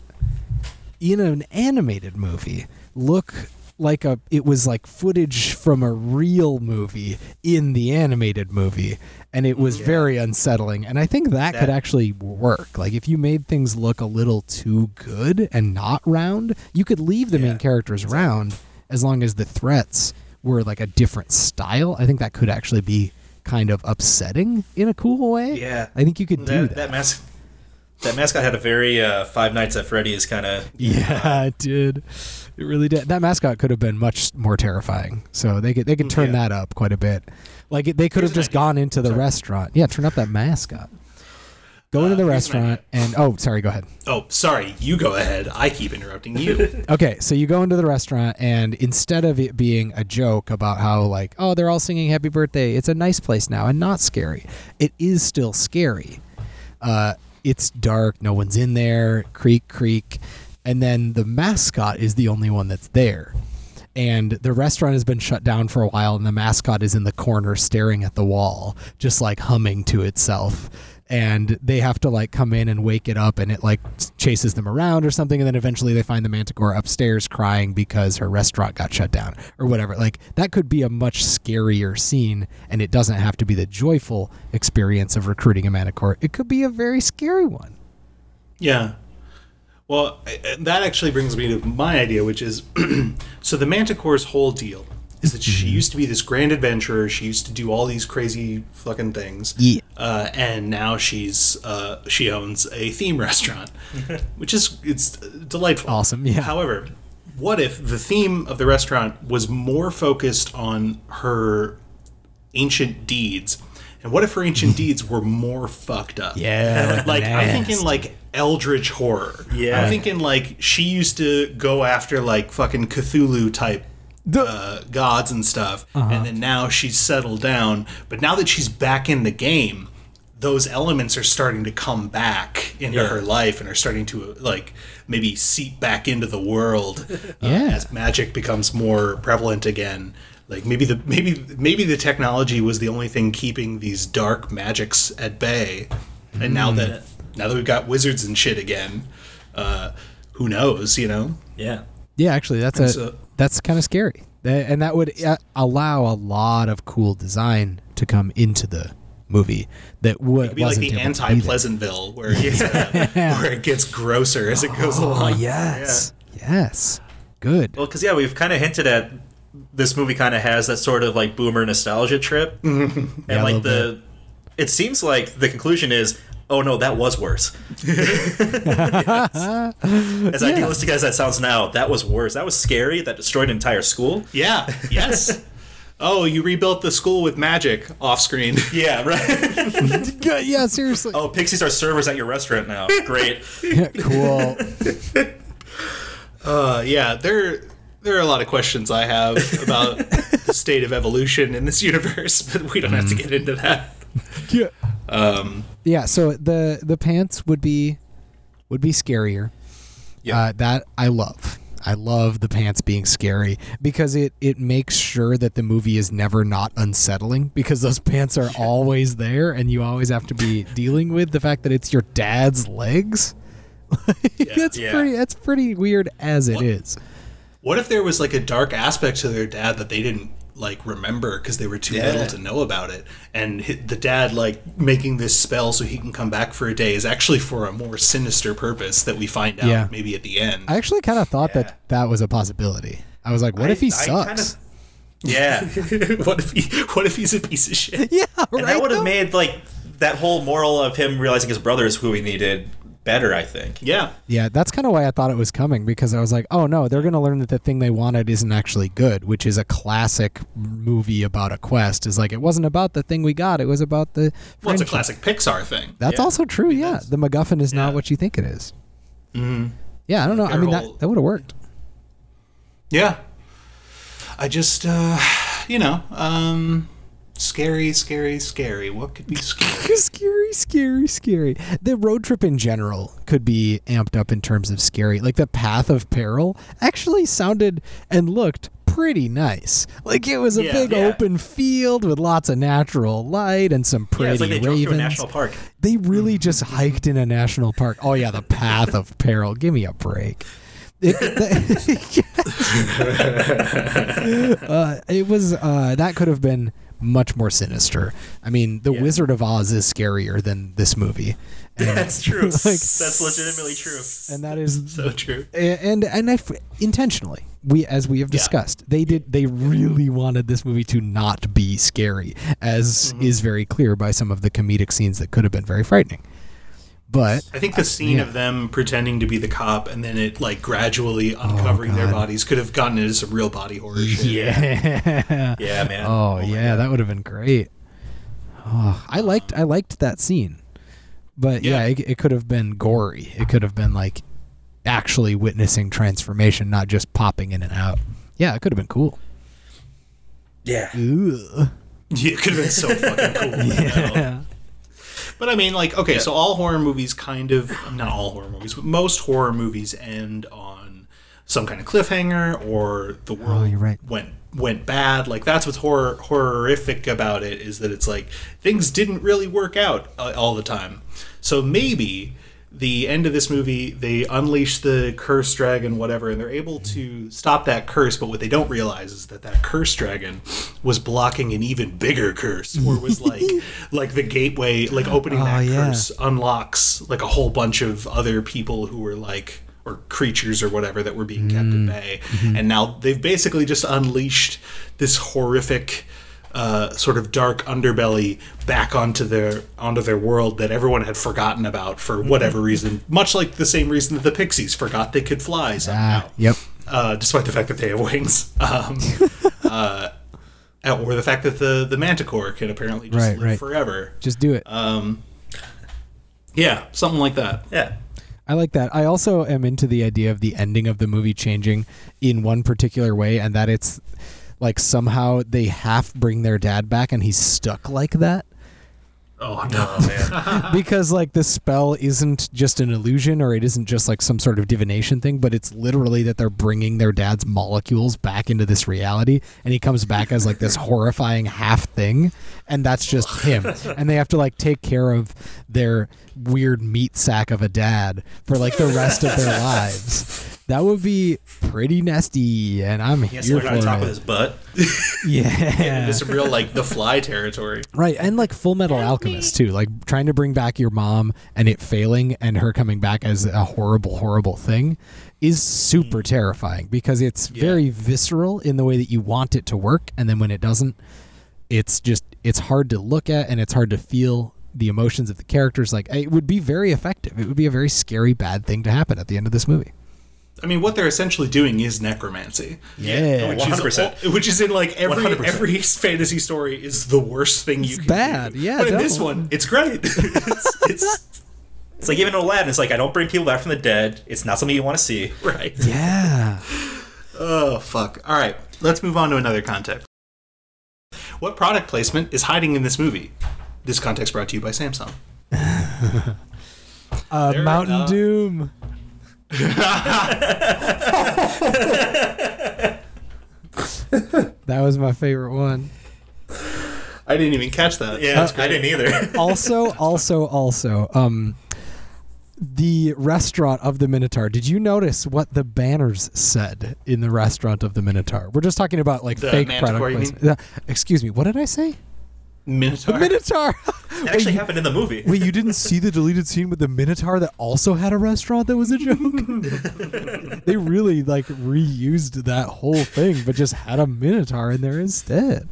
B: in an animated movie look like a it was like footage from a real movie in the animated movie and it was very unsettling and i think that, could actually work like if you made things look a little too good and not round you could leave the main
C: Yeah,
B: characters round as long as the threats were like a different style i think that could actually be kind of upsetting in a cool way
C: Yeah.
B: i think you could do
C: That,
B: that,
C: that that mascot had a very uh, Five Nights at Freddy's kind of.
B: Yeah, it did. It really did. That mascot could have been much more terrifying. So they could they could turn
A: Yeah.
B: that up quite a bit. Like they could
A: Here's
B: have just gone into the restaurant. Yeah, turn up that mascot. Go into the
A: Uh, here's an
B: restaurant and oh, sorry, go ahead.
A: Oh, sorry. You go ahead. I keep interrupting you.
B: Okay, so you go into the restaurant and instead of it being a joke about how like, oh, they're all singing happy birthday, it's a nice place now and not scary. It is still scary. Uh it's dark, no one's in there, creak creak, and then the mascot is the only one that's there. And the restaurant has been shut down for a while and the mascot is in the corner staring at the wall, just like humming to itself and they have to like come in and wake it up and it like chases them around or something and then eventually they find the manticore upstairs crying because her restaurant got shut down or whatever like that could be a much scarier scene and it doesn't have to be the joyful experience of recruiting a manticore it could be a very scary one
A: Yeah. Well, that actually brings me to my idea, which is so the Manticore's whole deal is that she used to be this grand adventurer. She used to do all these crazy fucking things.
B: Yeah.
A: Uh, and now she's uh, she owns a theme restaurant, which is it's delightful.
B: Awesome, yeah.
A: However, what if the theme of the restaurant was more focused on her ancient deeds? And what if her ancient deeds were more fucked up?
B: Yeah, like
A: like I'm thinking like eldritch horror.
C: Yeah.
A: I'm thinking like she used to go after like fucking Cthulhu type uh, gods and stuff,
B: Uh-huh.
A: and then now she's settled down. But now that she's back in the game, those elements are starting to come back into
C: Yeah.
A: her life and are starting to like maybe seep back into the world uh,
B: Yeah.
A: as magic becomes more prevalent again. Like maybe the maybe maybe the technology was the only thing keeping these dark magics at bay, and now
B: Hmm.
A: that now that we've got wizards and shit again, uh, who knows? You know?
C: Yeah.
B: yeah actually that's a
A: so-
B: that's kind of scary and that would uh, allow a lot of cool design to come into the movie that would
A: be like
B: wasn't
A: the
B: able to be there.
A: anti-Pleasantville, where it gets, uh, where it gets grosser as it goes
B: Oh
A: along.
B: yes, yes. good.
C: Well, because yeah, we've kind of hinted at this movie kind of has that sort of like boomer nostalgia trip, and
B: Yeah,
C: like
B: little
C: the, it seems like the conclusion is, oh no, that was worse. as idealistic as that sounds now, that was worse. That was scary. That destroyed an entire school.
A: Yeah. Yes. oh, you rebuilt the school with magic off screen.
C: Yeah, right.
B: Yeah, yeah, seriously.
C: oh, pixies are servers at your restaurant now. Great.
B: cool.
A: Uh, yeah, there there are a lot of questions I have about the state of evolution in this universe, but we don't have to get into that.
B: Yeah. yeah. So the the pants would be would be scarier.
A: Yeah.
B: Uh, that I love. I love the pants being scary because it it makes sure that the movie is never not unsettling because those pants are always there and you always have to be dealing with the fact that it's your dad's legs. yeah, that's
C: Yeah.
B: pretty that's pretty weird as it
A: What-
B: is.
A: What if there was like a dark aspect to their dad that they didn't like remember because they were too
C: Yeah.
A: little to know about it, and the dad like making this spell so he can come back for a day is actually for a more sinister purpose that we find out
B: Yeah.
A: maybe at the end.
B: I actually kind of thought
C: Yeah.
B: that that was a possibility. I was like, what if he
C: I- I
B: sucks?
C: kinda- yeah.
A: what if he what if he's a piece of shit?
B: yeah,
C: And
B: right.
C: that would have made like that whole moral of him realizing his brother is who he needed better. I think.
A: Yeah.
B: Yeah, that's kind of why I thought it was coming because I was like, oh no, they're going to learn that the thing they wanted isn't actually good, which is a classic movie about a quest. Is like it wasn't about the thing we got; it was about the.
A: Well, it's a classic Pixar thing.
B: That's
C: Yeah.
B: also true. Yeah, the MacGuffin is not what you think it is. Yeah, I don't know. I mean,
A: whole-
B: that that would have worked.
A: Yeah. I just, uh, you know, um, scary, scary, scary. What could be scary?
B: scary, scary, scary. The road trip in general could be amped up in terms of scary. Like the path of peril actually sounded and looked pretty nice. Like it was a
A: Yeah.
B: big
C: Yeah.
B: open field with lots of natural light and some
C: Yeah,
B: pretty
C: it's like they drove through a
B: ravens.
C: national park.
B: They really just hiked in a national park. Oh yeah, the path of peril. Give me a break. It, uh, it was uh, that could have been much more sinister. I mean, The
C: Yeah.
B: Wizard of Oz is scarier than this movie. And,
C: That's true.
B: Like-
C: That's legitimately true.
B: and that is
A: so true.
B: and and I f- intentionally we as we have
A: Yeah.
B: discussed they did they really wanted this movie to not be scary as
A: Mm-hmm.
B: is very clear by some of the comedic scenes that could have been very frightening but
A: I think the scene
B: yeah.
A: of them pretending to be the cop and then it like gradually oh, uncovering their bodies could have gotten into some real body horror shit.
B: yeah
C: Yeah, man.
B: oh, oh yeah that would have been great oh, i liked i liked that scene but yeah,
A: Yeah.
B: it, it could have been gory it could have been like actually witnessing transformation not just popping in and out yeah it could have been cool
C: Yeah.
B: Ugh.
A: Yeah, it could have been so fucking cool.
B: yeah
A: But I mean, like, okay, so all horror movies kind of, not all horror movies, but most horror movies end on some kind of cliffhanger or the world
B: Oh, you're right.
A: went went bad. Like that's what's horror horrific about it is that it's like things didn't really work out uh, all the time. So maybe the end of this movie, they unleash the curse dragon, whatever, and they're able to stop that curse. But what they don't realize is that that curse dragon was blocking an even bigger curse, or was like like the gateway, like opening
B: Oh,
A: that
B: yeah.
A: curse unlocks like a whole bunch of other people who were like or creatures or whatever that were being kept
B: Mm.
A: at bay
B: Mm-hmm.
A: and now they've basically just unleashed this horrific uh, sort of dark underbelly back onto their onto their world that everyone had forgotten about for
B: Mm-hmm.
A: whatever reason much like the same reason that the pixies forgot they could fly somehow
B: Ah, yep.
A: uh, despite the fact that they have wings um, uh, or the fact that the the manticore can apparently just
B: Right,
A: live
B: right.
A: forever
B: Just do it.
A: um, yeah something like that
C: Yeah.
B: I like that. I also am into the idea of the ending of the movie changing in one particular way, and that it's like somehow they half bring their dad back and he's stuck like that.
A: oh no
C: man.
B: because like the spell isn't just an illusion or it isn't just like some sort of divination thing but it's literally that they're bringing their dad's molecules back into this reality and he comes back as like this horrifying half thing and that's just him and they have to like take care of their weird meat sack of a dad for like the rest of their lives that would be pretty nasty, and I'm
C: Yeah,
B: here
C: so
B: for
C: on top of
B: it.
C: his butt.
B: Yeah,
A: It's some real like the fly territory.
B: right. And like Full Metal Alchemist too, like trying to bring back your mom and it failing, and her coming back as a horrible, horrible thing, is super mm. terrifying because it's very visceral in the way that you want it to work, and then when it doesn't, it's just it's hard to look at and it's hard to feel the emotions of the characters. Like it would be very effective. It would be a very scary, bad thing to happen at the end of this movie.
A: I mean, what they're essentially doing is necromancy.
B: Yeah.
A: which is
C: 100%.
A: which is in like every
C: 100%.
A: every fantasy story is the worst thing you can
B: bad,
A: do.
B: yeah,
A: But in this one, it's great. it's, it's
C: It's like even in Aladdin, it's like I don't bring people back from the dead. It's not something you want to see.
A: right.
B: Yeah.
A: Oh fuck! All right, let's move on to another context. What product placement is hiding in this movie? This context brought to you by Samsung.
B: Uh,
A: There-
B: Mountain
A: uh,
B: Doom. that was my favorite one.
A: I didn't even catch that.
C: Yeah, I didn't either.
B: Also, also, also, um, the restaurant of the Minotaur. Did you notice what the banners said in the restaurant of the Minotaur? We're just talking about like
A: The
B: fake
A: Manticore,
B: product placement. Uh, excuse me. What did I say?
A: Minotaur.
B: Minotaur.
C: It actually happened in the movie.
B: Wait, you didn't see the deleted scene with the Minotaur that also had a restaurant that was a joke? they really like reused that whole thing, but just had a Minotaur in there instead.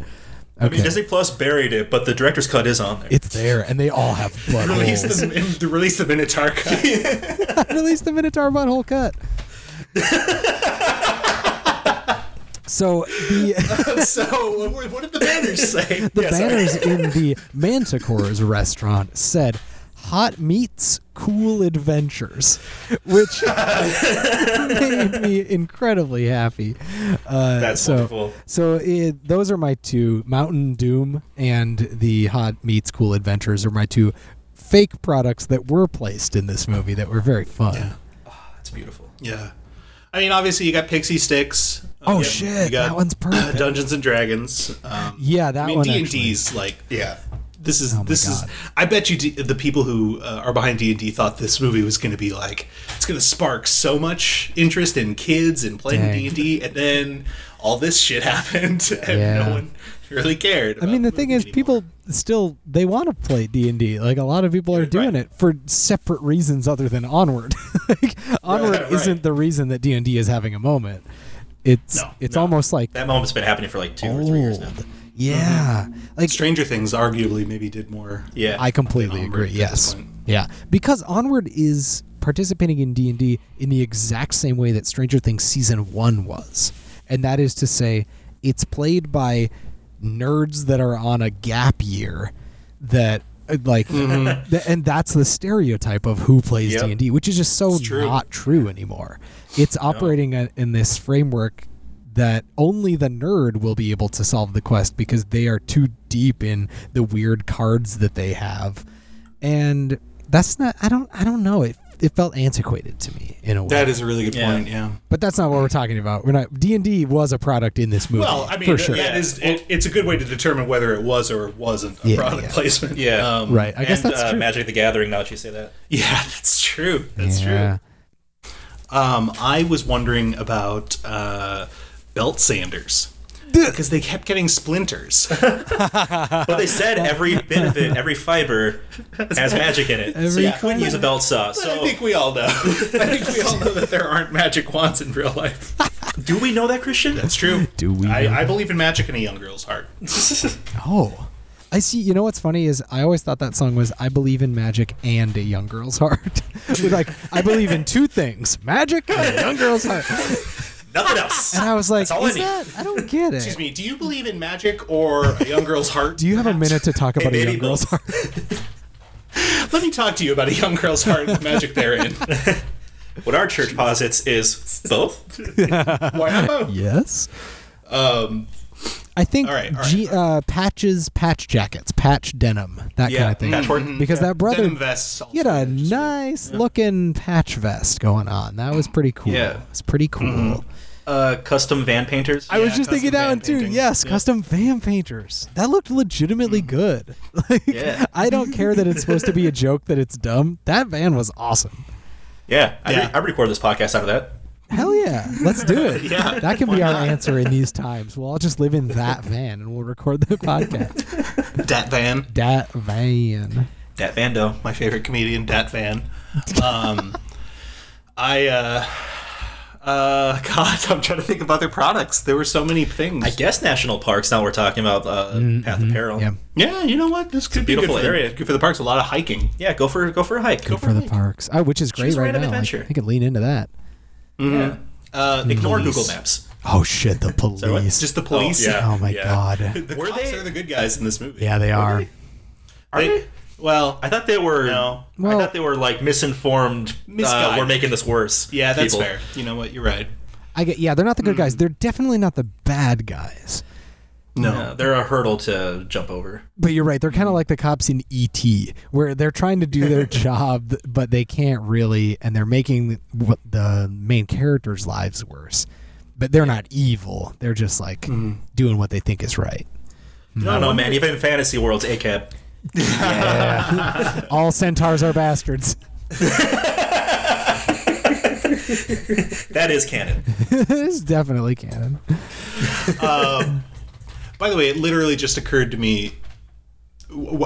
C: I mean, Disney Plus buried it, but the director's cut is on there.
B: it's there, and they all have
A: Release
B: buttholes.
A: the, release the Minotaur cut.
B: Release the Minotaur butthole cut. So the
A: so, what, what did the banners say?
B: the banners in the Manticore's restaurant said "Hot Meats, Cool Adventures," which made me incredibly happy. Uh,
C: That's
B: so,
C: wonderful.
B: So it, those are my two: Mountain Doom and the Hot Meats, Cool Adventures are my two fake products that were placed in this movie that were very fun.
C: That's beautiful.
A: Yeah. I mean, obviously, you got Pixy Stix.
B: Oh
A: you-
B: shit,
A: you got
B: that one's perfect.
A: Dungeons and Dragons. Um,
B: Yeah, that
A: I mean,
B: one
A: D and. D's like yeah. This is
B: Oh
A: this
B: God.
A: is. I bet you D- the people who uh, are behind D and D thought this movie was going to be like it's going to spark so much interest in kids and playing D and D, and then all this shit happened, and
B: Yeah.
A: no one really cared.
B: I mean, the thing is,
A: anymore.
B: people still they want to play D and D. Like a lot of people are doing
A: right.
B: it for separate reasons other than Onward. like, Onward
A: right.
B: isn't the reason that D and D is having a moment. It's
A: No,
B: it's
A: no.
B: almost like
C: That moment's been happening for like two or three years now.
B: old. Yeah, like
A: Stranger Things arguably maybe did more.
C: Yeah.
B: I completely agree. Yes, yeah, because Onward is participating in D and D in the exact same way that Stranger Things season one was, and that is to say, it's played by nerds that are on a gap year that uh, like th- and that's the stereotype of who plays
C: Yep.
B: D&D which is just so
A: true.
B: not true anymore it's operating a- in this framework that only the nerd will be able to solve the quest because they are too deep in the weird cards that they have and that's not i don't i don't know it it felt antiquated to me in a way
A: That is a really good
C: Yeah.
A: point. Yeah.
B: but that's not what we're talking about we're not d&d was a product in this movie
A: Well, I mean,
B: for
A: th-
B: sure
A: that is it, it's a good way to determine whether it was or wasn't a
B: Yeah,
A: product
B: yeah.
A: placement.
C: Yeah.
A: Um,
B: right i guess
C: and,
B: that's
C: uh,
B: true
C: Magic the Gathering. Now that you say that,
A: Yeah, that's true. That's
B: yeah.
A: true. Um, I was wondering about uh, belt sanders because they kept getting splinters.
C: but they said every bit of it, every fiber, has magic in it. so you couldn't use a belt saw.
A: I
C: So
A: think we all know. I think we all know that there aren't magic wands in real life.
C: do we know that, Christian?
A: That's true.
B: Do we
A: I, I believe in magic in a young girl's heart.
B: Oh. I see. You know what's funny is I always thought that song was "I believe in magic and a young girl's heart." Like, I believe in two things: magic and a young girl's heart.
C: Nothing else.
B: And I was like,
C: That's all I
B: "Is
C: need.
B: that? I don't get it."
A: Excuse me. Do you believe in magic or a young girl's heart?
B: Do you have a minute to talk about a young girl's heart?
A: Let me talk to you about a young girl's heart and the magic therein.
C: What our church posits is both.
A: Why not both?
B: Yes.
A: Um,
B: I think
A: All right, all right,
B: G, uh, patches, patch jackets, patch denim, that
C: Yeah,
B: kind of thing.
C: patchwork.
B: Because that brother,
A: denim vests.
B: he had a
A: also interesting.
B: nice looking patch vest going on. That was pretty cool.
C: Yeah.
B: It's pretty cool.
C: Uh, custom van painters.
B: I was just thinking
A: custom
B: that one too.
A: painting.
B: Yes,
A: Yeah.
B: custom van painters. That looked legitimately good. Like,
C: Yeah.
B: I don't care that it's supposed to be a joke that it's dumb. That van was awesome.
C: Yeah, I,
A: Yeah.
C: Re- I recorded this podcast out of that.
B: Hell yeah, let's do it.
A: Yeah,
B: that can be our answer in these times. We'll all just live in that van and we'll record the podcast.
A: Dat Van,
B: that van.
C: Dat Vando.
A: my favorite comedian, Dat Van. Um, I, uh, uh, God, I'm trying to think of other products. There were so many things.
C: I guess national parks. Now we're talking about uh, Path of Peril.
B: Yeah,
A: yeah, you know what? This could be
C: beautiful
A: good for the-
C: area.
A: good for the parks. A lot of hiking.
C: Yeah, go for go for a hike. Go
B: for the parks. Oh, which is great
C: Choose a
B: right
C: random
B: now. Like,
C: adventure.
B: I could lean into that.
C: Yeah.
A: Uh,
C: Ignore
A: police.
C: Google Maps.
B: Oh shit, the
C: what?
B: police.
A: Just the police.
C: Oh, yeah.
B: Oh my
C: Yeah.
B: god.
A: The
C: Were
A: cops
C: they-
A: are the good guys in this movie.
B: Yeah, they are.
C: Are
A: They-
C: they?
A: Well,
C: I thought they were.
A: No.
B: Well-
C: I thought they were like misinformed. Uh, we're making this worse.
A: yeah, that's
C: people.
A: fair. You know what? You're right.
B: I get. Yeah, they're not the good
C: Hmm.
B: guys. They're definitely not the bad guys.
A: No.
C: Yeah, they're a hurdle to jump over.
B: But you're right. They're kind of like the cops in ET, where they're trying to do their job, but they can't really, and they're making what the main characters' lives worse. But they're not evil. They're just like
C: Hmm.
B: doing what they think is right.
C: No, no, man. Even in fantasy worlds, ACAB.
B: All centaurs are bastards.
C: That is canon.
B: it's definitely canon.
A: By the way, it literally just occurred to me.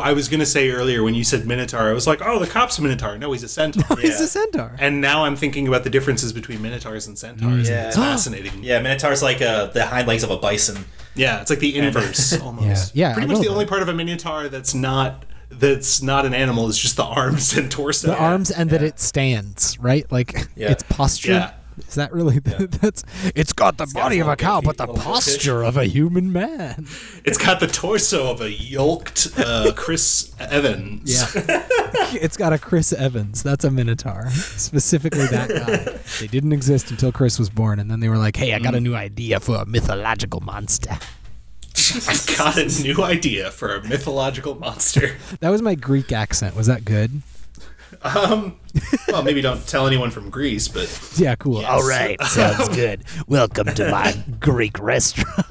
A: I was going to say earlier when you said Minotaur, I was like, oh, the cop's a Minotaur. No, he's a centaur.
B: He's
C: Yeah.
B: a centaur.
A: And now I'm thinking about the differences between Minotaurs and Centaurs.
C: Yeah.
A: It's fascinating.
C: Yeah, Minotaur's like uh, the hind legs of a bison.
A: Yeah, it's like the inverse almost.
B: Yeah, yeah,
A: Pretty
B: I
A: much the
B: that.
A: only part of a Minotaur that's not that's not an animal is just the arms and torso.
B: the arms and that it stands right like
C: Yeah.
B: its posture
A: Yeah.
B: Is that really that's it's got the body of a cow but the posture of a human man.
A: It's got the torso of a yoked uh, Chris Evans.
B: yeah. It's got a chris evans. That's a minotaur. Specifically that guy. They didn't exist until chris was born and then they were like hey i got a new idea for a mythological monster.
A: I've got a new idea for a mythological monster.
B: that was my greek accent. Was that good
A: Um, well, maybe don't tell anyone from Greece, but
B: yeah cool
A: Yes.
B: all right sounds good welcome to my greek restaurant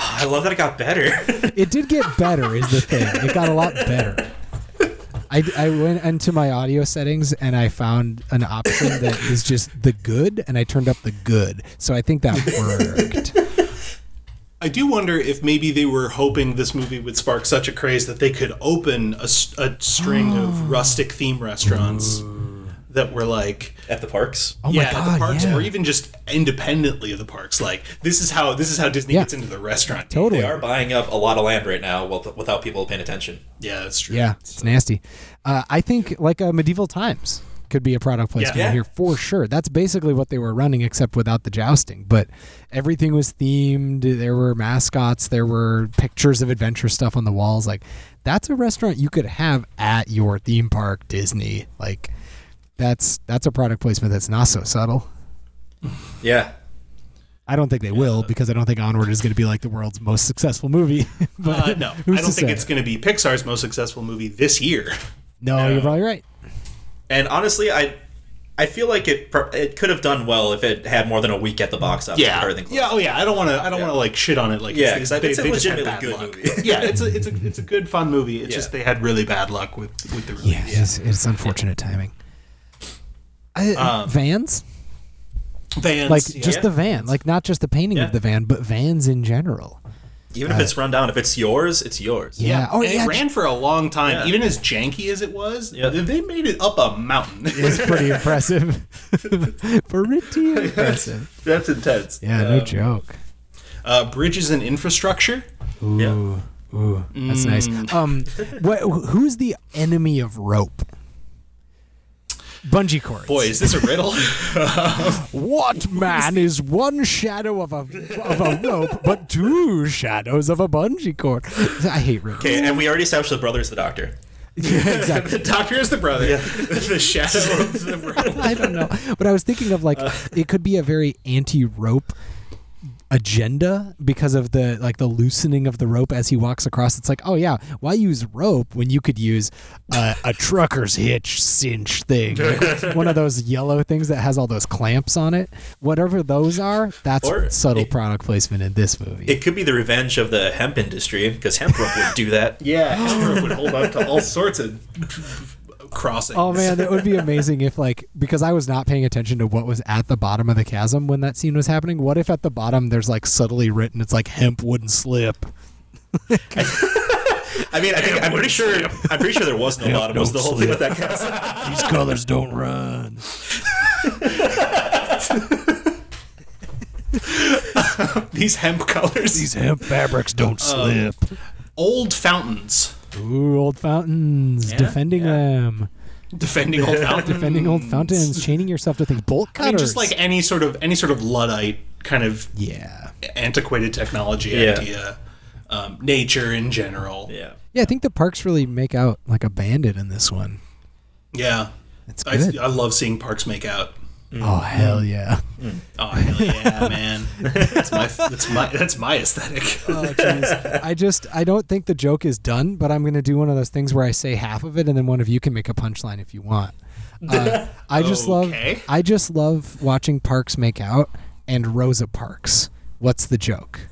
C: Oh, I love that it got better.
B: It did get better, is the thing. It got a lot better. I, I went into my audio settings and I found an option that is just the good, and I turned up the good. So I think that worked.
A: I do wonder if maybe they were hoping this movie would spark such a craze that they could open a string of rustic theme restaurants that were like
C: At the parks.
B: Oh
A: yeah,
B: my
A: at the parks
B: yeah.
A: or even just independently of the parks. Like this is how this is how Disney
B: Yeah.
A: gets into the restaurant.
B: totally.
C: They are buying up a lot of land right now with- without people paying attention.
A: Yeah, that's true.
B: Yeah, it's nasty. Uh, I think like uh, medieval times could be a product placement
A: Yeah.
B: here for sure. That's basically what they were running, except without the jousting. But everything was themed. There were mascots. There were pictures of adventure stuff on the walls. Like that's a restaurant you could have at your theme park, Disney. Like that's that's a product placement that's not so subtle.
C: Yeah.
B: I don't think they will because I don't think Onward is going to be like the world's most successful movie. but
A: Uh, no, I don't think
B: say?
A: it's going to be Pixar's most successful movie this year.
B: No, you're probably right.
C: And honestly, I I feel like it it could have done well if it had more than a week at the box office. with everything closed.
A: yeah. Oh yeah. I don't want to. I don't want to like shit on it. Like
C: Yeah,
A: it's,
C: 'cause
A: they,
C: it's a
A: they
C: legitimately good
A: luck.
C: movie.
A: yeah, it's a it's a it's a good fun movie. It's
C: Yeah.
A: just they had really bad luck with with the release.
B: Yeah, It's, it's unfortunate timing. I,
A: Um,
B: vans,
A: Vans,
B: like
A: yeah.
B: just the van, like not just the painting
C: Yeah.
B: of the van, but vans in general.
C: Even if it's run down, if it's yours, it's yours.
B: Yeah. Oh
A: and
B: yeah.
A: it ran for a long time,
C: Yeah.
A: even as janky as it was.
C: Yeah.
A: They made it up a mountain.
B: it's pretty impressive. pretty impressive.
A: That's intense.
B: Yeah, no
A: Um,
B: joke.
A: Uh, bridges and infrastructure.
B: Ooh,
C: Yeah.
B: ooh, that's nice. Um, what? Who's the enemy of rope? Bungee cords.
A: Boy, is this a riddle?
B: What man is one shadow of a of a rope, but two shadows of a bungee cord? I hate riddles.
C: Okay, and we already established the brother's the doctor.
B: Yeah, exactly.
A: the doctor is the brother. the shadow of the rope.
B: I don't know, but I was thinking of like uh. it could be a very anti-rope agenda because of the like the loosening of the rope as he walks across. It's like, oh yeah, why use rope when you could use uh, a trucker's hitch cinch thing, one of those yellow things that has all those clamps on it. Whatever those are, that's
C: Or
B: subtle
C: it-
B: product placement in this movie.
C: It could be the revenge of the hemp industry because hemp rope would do that.
A: Yeah, hemp rope would hold on to all sorts of
D: crossing.
B: Oh man, it would be amazing if like because I was not paying attention to what was at the bottom of the chasm when that scene was happening. What if at the bottom there's like subtly written it's like hemp wouldn't slip.
C: I mean, I think I'm pretty sure. I'm pretty sure there was no bottom. Was the whole thing with that castle?
B: These colors don't run.
D: These hemp colors.
B: These hemp fabrics don't um, slip.
D: old fountains.
B: Ooh, old fountains, defending them,
D: Defending old fountains.
B: defending old fountains, chaining yourself to things. Bolt
D: I
B: cutters.
D: mean, just like any sort of any sort of luddite kind of
B: yeah,
D: antiquated technology
C: Yeah.
D: idea. Um, nature in general.
C: Yeah.
B: yeah. I think the parks really make out like a bandit in this one.
D: Yeah.
B: It's
D: I,
B: good.
D: I love seeing parks make out.
B: Oh hell yeah!
D: Oh hell yeah, man! That's my that's my that's my aesthetic.
B: Oh jeez. I just I don't think the joke is done, but I'm gonna do one of those things where I say half of it and then one of you can make a punchline if you want. Uh, I just
D: Okay.
B: love I just love watching Parks make out and Rosa Parks. What's the joke?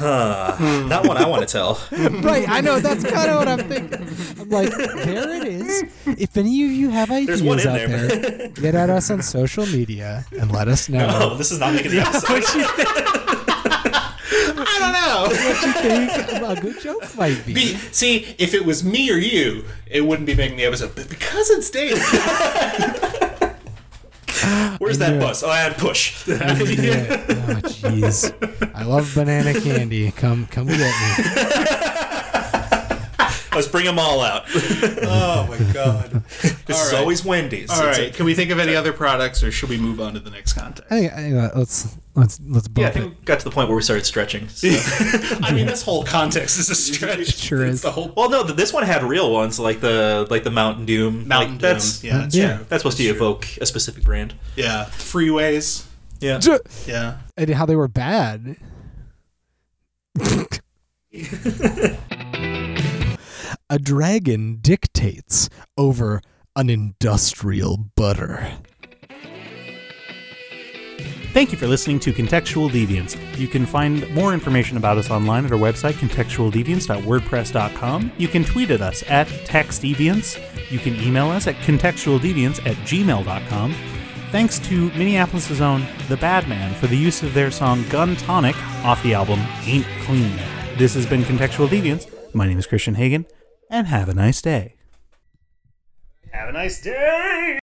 C: Not one I want to tell.
B: right, I know that's kind of what I'm thinking. I'm like, there it is. If any of you have ideas
C: one in
B: out
C: there,
B: there, get at us on social media and let us know
C: this is not making the episode.
D: I don't know.
B: what you think a good joke might be.
D: Be, see, if it was me or you, it wouldn't be making the episode. But because it's Dave,
C: Where's that bus? Oh, I had push.
B: Oh jeez. I love banana candy. Come come get me.
C: Let's bring them all out.
D: oh my god!
C: This is
D: right.
C: always Wendy's.
D: All
C: It's
D: right,
C: a-
D: can we think of any other products, or should we move on to the next context?
B: I think, I think uh, let's let's let's bump
C: yeah, I think
B: it.
C: we got to the point where we started stretching. so-
D: I mean, this whole context is a stretch.
B: It sure
D: It's
B: is.
D: the whole
C: well, no, this one had real ones like the like the Mountain Doom.
D: Mountain
C: like, that's,
D: Yeah, that's
B: Yeah.
D: true.
C: That's supposed to
D: That's true.
C: evoke a specific brand.
D: Yeah, freeways.
C: Yeah.
D: Yeah.
B: And how they were bad. A dragon dictates over an industrial butter.
A: Thank you for listening to Contextual Deviance. You can find more information about us online at our website, contextualdeviance.wordpress.com. You can tweet at us at textdeviance. You can email us at contextualdeviance at gmail.com. Thanks to Minneapolis' own The Badman for the use of their song Gun Tonic off the album Ain't Clean. This has been Contextual Deviance. My name is Christian Hagen, and have a nice day. Have a nice day!